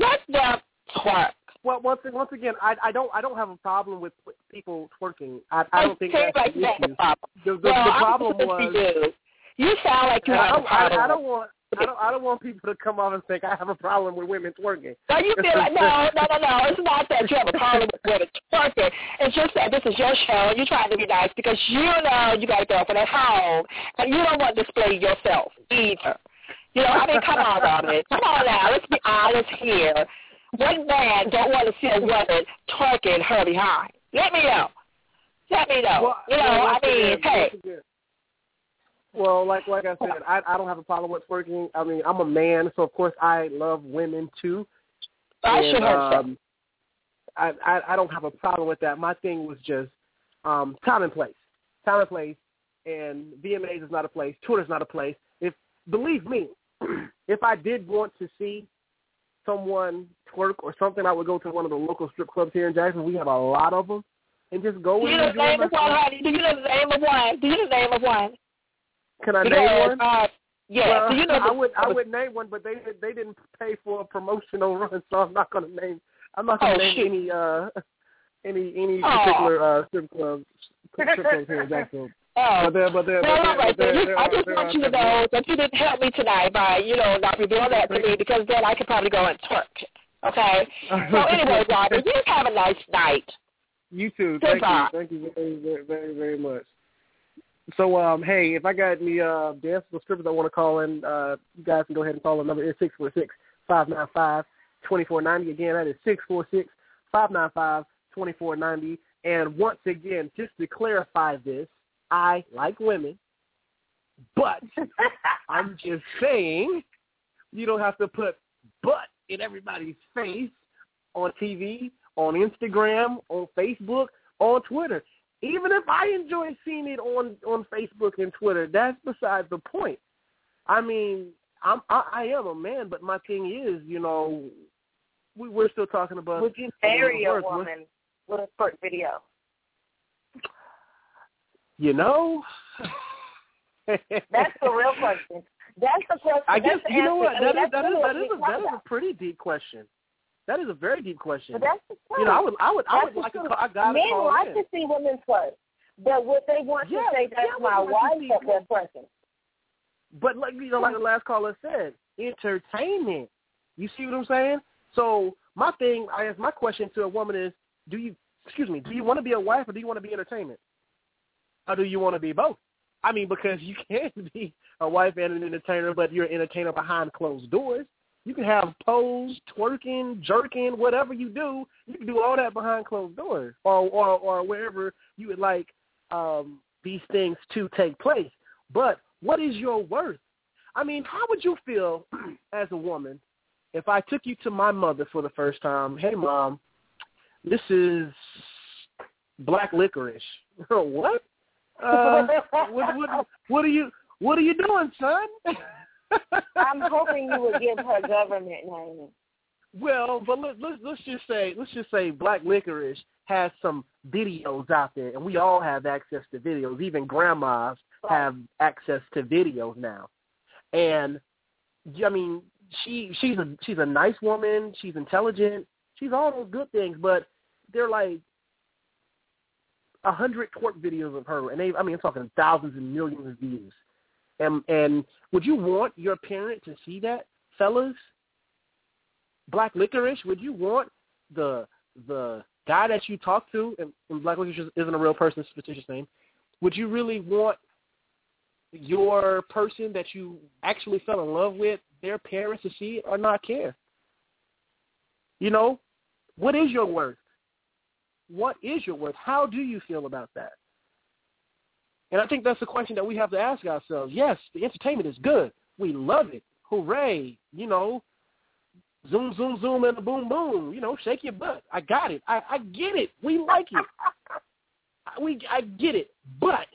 let them twerk. Well, once once again, I I don't I don't have a problem with people twerking. I I don't think that's like the issue. the problem. The, the, the problem was you. You sound like you I have a don't, I, problem. I don't want I don't I don't want people to come off and think I have a problem with women twerking. No, you feel like no, no, no, no. It's not that you have a problem with women twerking. It's just that this is your show and you're trying to be nice because you know you got a girlfriend at home and you don't want to display yourself either. You know, I mean, come on, Dominic. Come on now. Let's be honest here. What man don't want to see a woman twerking her behind? Let me know. Let me know. Well, you know, well, I mean, hey. Well, like like I said, I I don't have a problem with twerking. I mean, I'm a man, so of course I love women too. I and, should have um, I, I I don't have a problem with that. My thing was just um time and place. Time and place and VMAs is not a place, Twitter's not a place. If believe me, if I did want to see someone twerk or something, I would go to one of the local strip clubs here in Jackson. We have a lot of them, and just go Do you know the name of one, Do you know the name of one? Do you know the name of one? Can I Because, name one? Uh, yeah. Well, do you know I the, would I would name one, but they they didn't pay for a promotional run, so I'm not going to name I'm not going Oh, to name shoot. any uh any any Aw. particular uh strip club strip clubs here in Jacksonville. Oh. But there, but there, Well, but all right, there, I just want you to know that you didn't help me tonight by, you know, not revealing that to me because then I could probably go and twerk. Okay? So anyway, Robert, you have a nice night. You too. Thank you. Thank you very, very, very, very much. So, um, hey, if I got any uh, dancers or strippers I want to call in, uh, you guys can go ahead and call the number is six four six five nine five twenty four ninety. Again, that is six four six five nine five twenty four ninety. And once again, just to clarify this, I like women, but I'm just saying you don't have to put butt in everybody's face on TV, on Instagram, on Facebook, on Twitter. Even if I enjoy seeing it on on Facebook and Twitter, that's beside the point. I mean, I'm I, I am a man, but my thing is, you know, we, we're still talking about. Would you marry a. Woman with a twerk video? You know, That's the real question. That's the question. I guess that's you know what I mean, that is that's that is that is a, that is a pretty deep question. That is a very deep question. But that's the truth. You know, I would I would I would like to truth. call, I gotta Men call like in. to see women twerk, but what they want to say that's yeah, my wife that they're. But like you know, like the last caller said, entertainment. You see what I'm saying? So my thing, I ask my question to a woman is, do you excuse me, do you want to be a wife or do you want to be entertainment? Or do you want to be both? I mean, because you can be a wife and an entertainer, but you're an entertainer behind closed doors. You can have pose, twerking, jerking, whatever you do. You can do all that behind closed doors, or or or wherever you would like um, these things to take place. But what is your worth? I mean, how would you feel as a woman if I took you to my mother for the first time? Hey, mom, this is black licorice. what? Uh, what, what? What are you? What are you doing, son? I'm hoping you would give her government name. Well, but let, let's let's just say let's just say Black Licorice has some videos out there, and we all have access to videos. Even grandmas have access to videos now, and I mean, she she's a she's a nice woman. She's intelligent. She's all those good things, but they're like a hundred twerk videos of her, and they I mean, I'm talking thousands and millions of views. And and would you want your parent to see that, fellas? Black Licorice, would you want the the guy that you talk to, and, and Black Licorice isn't a real person, it's a fictitious name. Would you really want your person that you actually fell in love with, their parents to see it or not care? You know, what is your worth? What is your worth? How do you feel about that? And I think that's the question that we have to ask ourselves. Yes, the entertainment is good. We love it. Hooray. You know, zoom, zoom, zoom, and a boom, boom. You know, shake your butt. I got it. I, I get it. We like it. we, I get it. But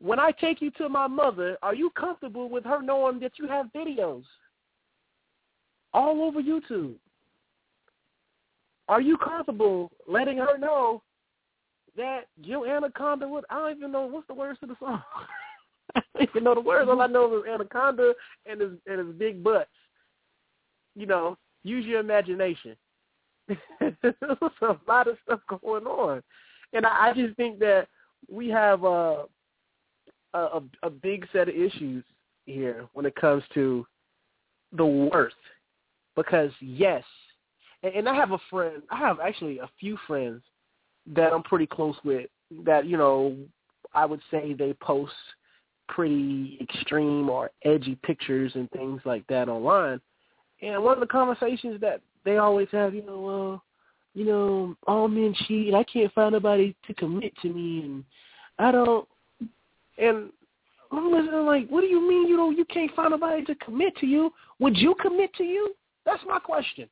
when I take you to my mother, are you comfortable with her knowing that you have videos all over YouTube? Are you comfortable letting her know that Jill Anaconda would I don't even know what's the words to the song. I even know the words. All I know is Anaconda and his and his big butts. You know, use your imagination. There's a lot of stuff going on. And I, I just think that we have a, a a big set of issues here when it comes to the worth. Because yes, and, and I have a friend I have actually a few friends that I'm pretty close with that, you know, I would say they post pretty extreme or edgy pictures and things like that online. And one of the conversations that they always have, you know, well, you know, all men cheat. I can't find nobody to commit to me, and I don't. And I'm listening like, what do you mean you don't? You can't find nobody to commit to you? Would you commit to you? That's my question.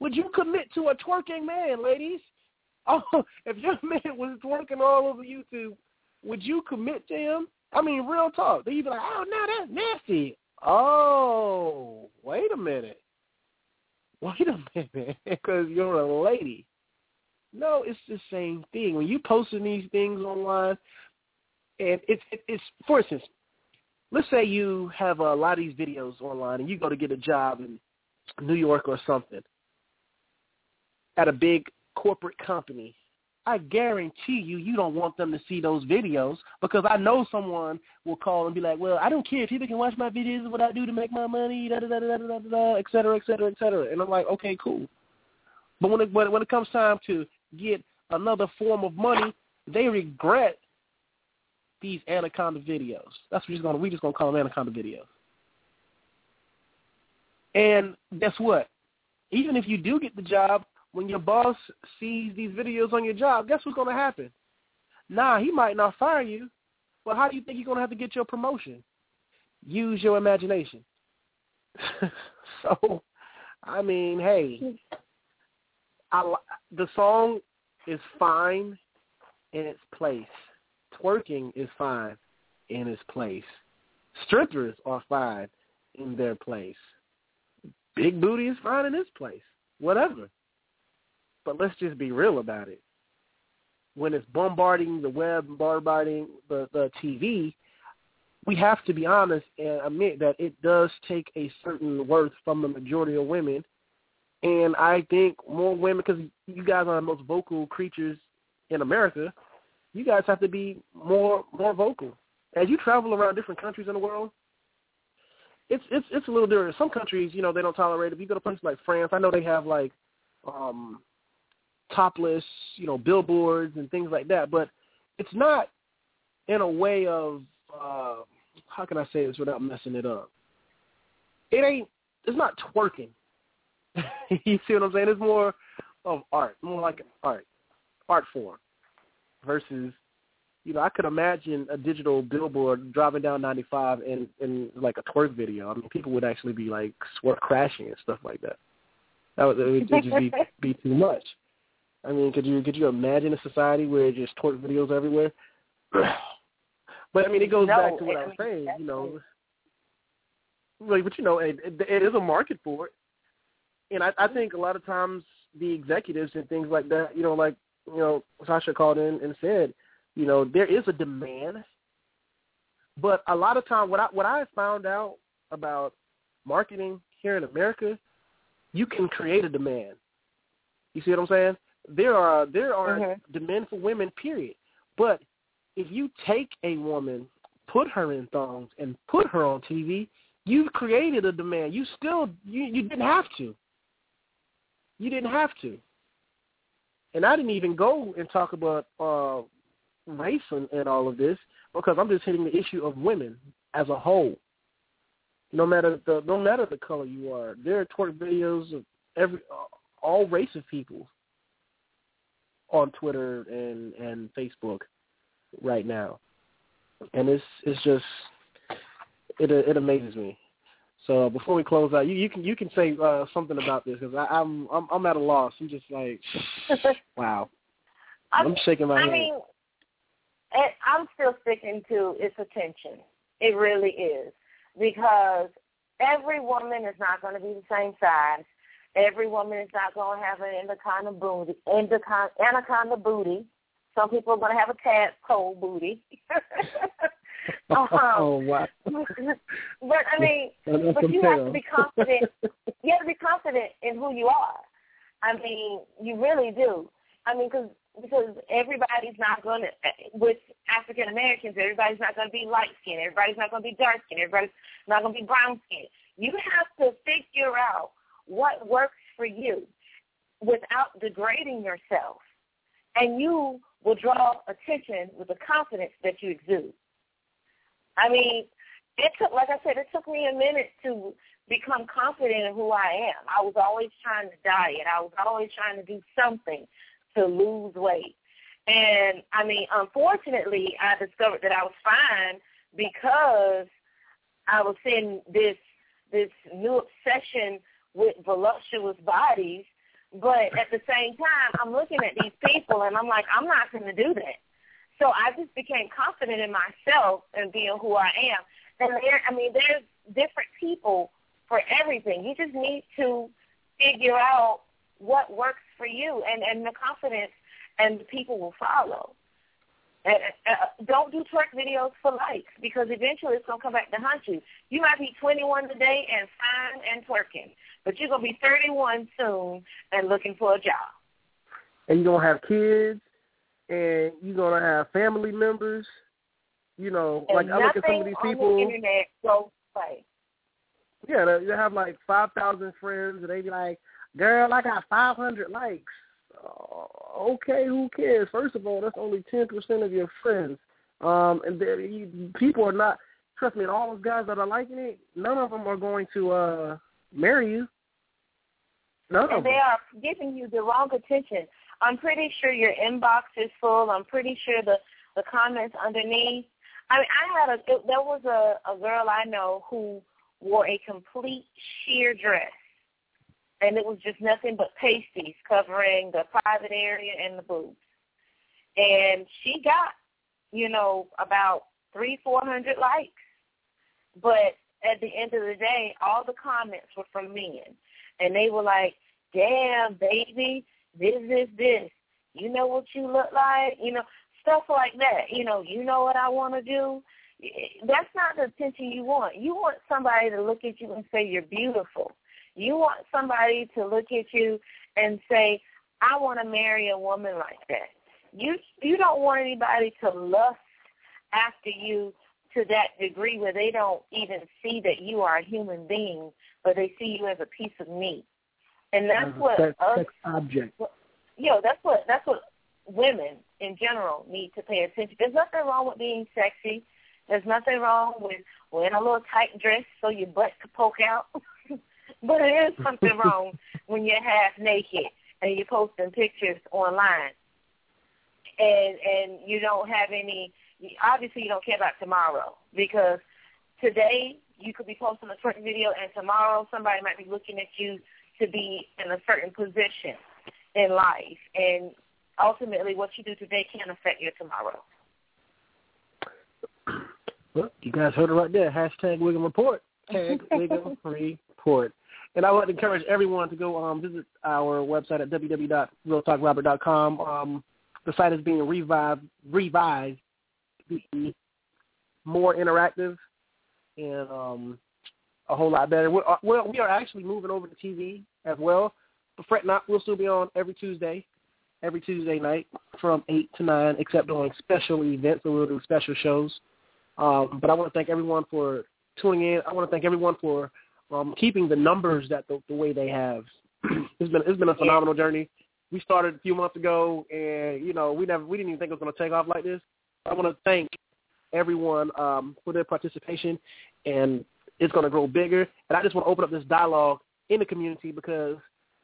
Would you commit to a twerking man, ladies? Oh, if your man was twerking all over YouTube, would you commit to him? I mean, real talk. They be like, oh, no, that's nasty. Oh, wait a minute. Wait a minute, because you're a lady. No, it's the same thing. When you posting these things online, and it's it's for instance, let's say you have a lot of these videos online, and you go to get a job in New York or something at a big corporate company, I guarantee you, you don't want them to see those videos because I know someone will call and be like, well, I don't care if people can watch my videos of what I do to make my money, da da da da da da, da et cetera, et cetera, et cetera. And I'm like, okay, cool. But when it when, when it comes time to get another form of money, they regret these anaconda videos. That's what we're just gonna we just gonna call them anaconda videos. And guess what? Even if you do get the job, when your boss sees these videos on your job, guess what's going to happen? Nah, he might not fire you, but how do you think you're going to have to get your promotion? Use your imagination. so, I mean, hey, I, the song is fine in its place. Twerking is fine in its place. Strippers are fine in their place. Big booty is fine in its place. Whatever. But let's just be real about it. When it's bombarding the web, bombarding the, the TV, we have to be honest and admit that it does take a certain worth from the majority of women. And I think more women, because you guys are the most vocal creatures in America, you guys have to be more more vocal. As you travel around different countries in the world, it's it's it's a little different. Some countries, you know, they don't tolerate it. If you go to places like France, I know they have like um topless, you know, billboards and things like that. But it's not in a way of uh how can I say this without messing it up? It ain't it's not twerking. you see what I'm saying? It's more of art, more like art, art form versus you know, I could imagine a digital billboard driving down 95 and and like a twerk video. I mean, people would actually be like swerve crashing and stuff like that. That would, it would just be be too much. I mean, could you could you imagine a society where just twerk videos everywhere? but I mean, it goes no, back to what I was saying. You know, like, but you know, it, it, it is a market for it, and I, I think a lot of times the executives and things like that, you know, like you know, Sasha called in and said, you know, there is a demand, but a lot of time, what I what I found out about marketing here in America, you can create a demand. You see what I'm saying? There are there are mm-hmm. demand for women, period. But if you take a woman, put her in thongs, and put her on TV, you've created a demand. You still you you didn't have to. You didn't have to. And I didn't even go and talk about uh, race and, and all of this because I'm just hitting the issue of women as a whole. No matter the no matter the color you are, there are twerk videos of every all race of people on Twitter and and Facebook right now, and it's it's just it it amazes me. So before we close out, you you can you can say uh, something about this because I'm I'm I'm at a loss. I'm just like, wow. I'm, I'm shaking my head. I head. mean, it, I'm still sticking to its attention. It really is because every woman is not going to be the same size. Every woman is not going to have an anaconda booty. Anaconda, anaconda booty. Some people are going to have a tadpole booty. um, oh wow! but I mean, but you have to be confident. You have to be confident in who you are. I mean, you really do. I mean, because because everybody's not going to with African Americans. Everybody's not going to be light skinned. Everybody's not going to be dark skinned. Everybody's not going to be brown skinned. You have to figure out what works for you without degrading yourself. And you will draw attention with the confidence that you exude. I mean, it took, like I said, it took me a minute to become confident in who I am. I was always trying to diet. I was always trying to do something to lose weight. And I mean, unfortunately, I discovered that I was fine because I was in this this new obsession with voluptuous bodies. But at the same time, I'm looking at these people and I'm like, I'm not going to do that. So I just became confident in myself and being who I am. And there, I mean, there's different people for everything. You just need to figure out what works for you, and and the confidence and the people will follow. And, uh, don't do twerk videos for likes because eventually it's gonna come back to haunt you. You might be 21 today and fine and twerking, but you're gonna be 31 soon and looking for a job. And you're gonna have kids, and you're gonna have family members. You know, and like I look at some of these people. On the internet goes play. Yeah, they, have like five thousand friends, and they be like, "Girl, I got five hundred likes." Uh, okay, who cares? First of all, that's only ten percent of your friends, um, and you, people are not. Trust me, and all those guys that are liking it, none of them are going to uh marry you. None and of they them. are giving you the wrong attention. I'm pretty sure your inbox is full. I'm pretty sure the the comments underneath. I mean, I had a it, there was a a girl I know who wore a complete sheer dress, and it was just nothing but pasties covering the private area and the boobs. And she got, you know, about three, four hundred likes. But at the end of the day, all the comments were from men, and they were like, "Damn, baby, this, this, this. You know what you look like? You know, stuff like that. You know, you know what I want to do." That's not the attention you want. You want somebody to look at you and say you're beautiful. You want somebody to look at you and say, "I want to marry a woman like that." You you don't want anybody to lust after you to that degree where they don't even see that you are a human being, but they see you as a piece of meat. And that's a what sex, us object. you know, that's what that's what women in general need to pay attention. There's nothing wrong with being sexy. There's nothing wrong with wearing a little tight dress so your butt could poke out. but it is something wrong when you're half naked and you're posting pictures online. And and you don't have any obviously you don't care about tomorrow because today you could be posting a certain video and tomorrow somebody might be looking at you to be in a certain position in life and ultimately what you do today can affect your tomorrow. Well, you guys heard it right there. Hashtag Wiggum Report. Tag Wiggum Report. And I would encourage everyone to go um, visit our website at www.realtalkrobert.com. Um, the site is being revived, revised to be more interactive and um, a whole lot better. We're, uh, well, we are actually moving over to TV as well. But fret not, we'll still be on every Tuesday, every Tuesday night from 8 to 9, except on special events, so we'll do special shows. Um, but I want to thank everyone for tuning in. I want to thank everyone for um, keeping the numbers that the, the way they have. it's been it's been a phenomenal journey. We started a few months ago, and you know we never we didn't even think it was going to take off like this. I want to thank everyone um, for their participation, and it's going to grow bigger. And I just want to open up this dialogue in the community because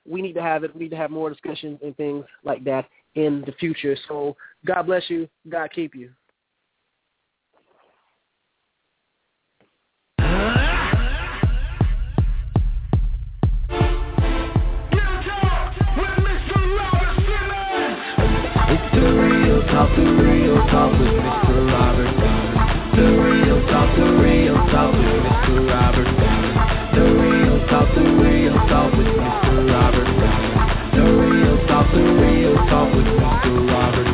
we need to have it. We need to have more discussions and things like that in the future. So God bless you. God keep you. Talk, the real talk with Mr. Robert Simmons. The real talk, the real talk with Mr. Robert Simmons. The real talk, the real talk with Mr. Robert Simmons. The real talk, the real talk with Mr. Robert.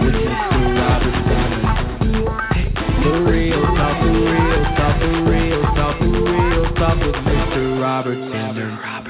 With Mr. Robert Simmons. The real talk, the real talk, the real talk, the real talk with Mr. Robert.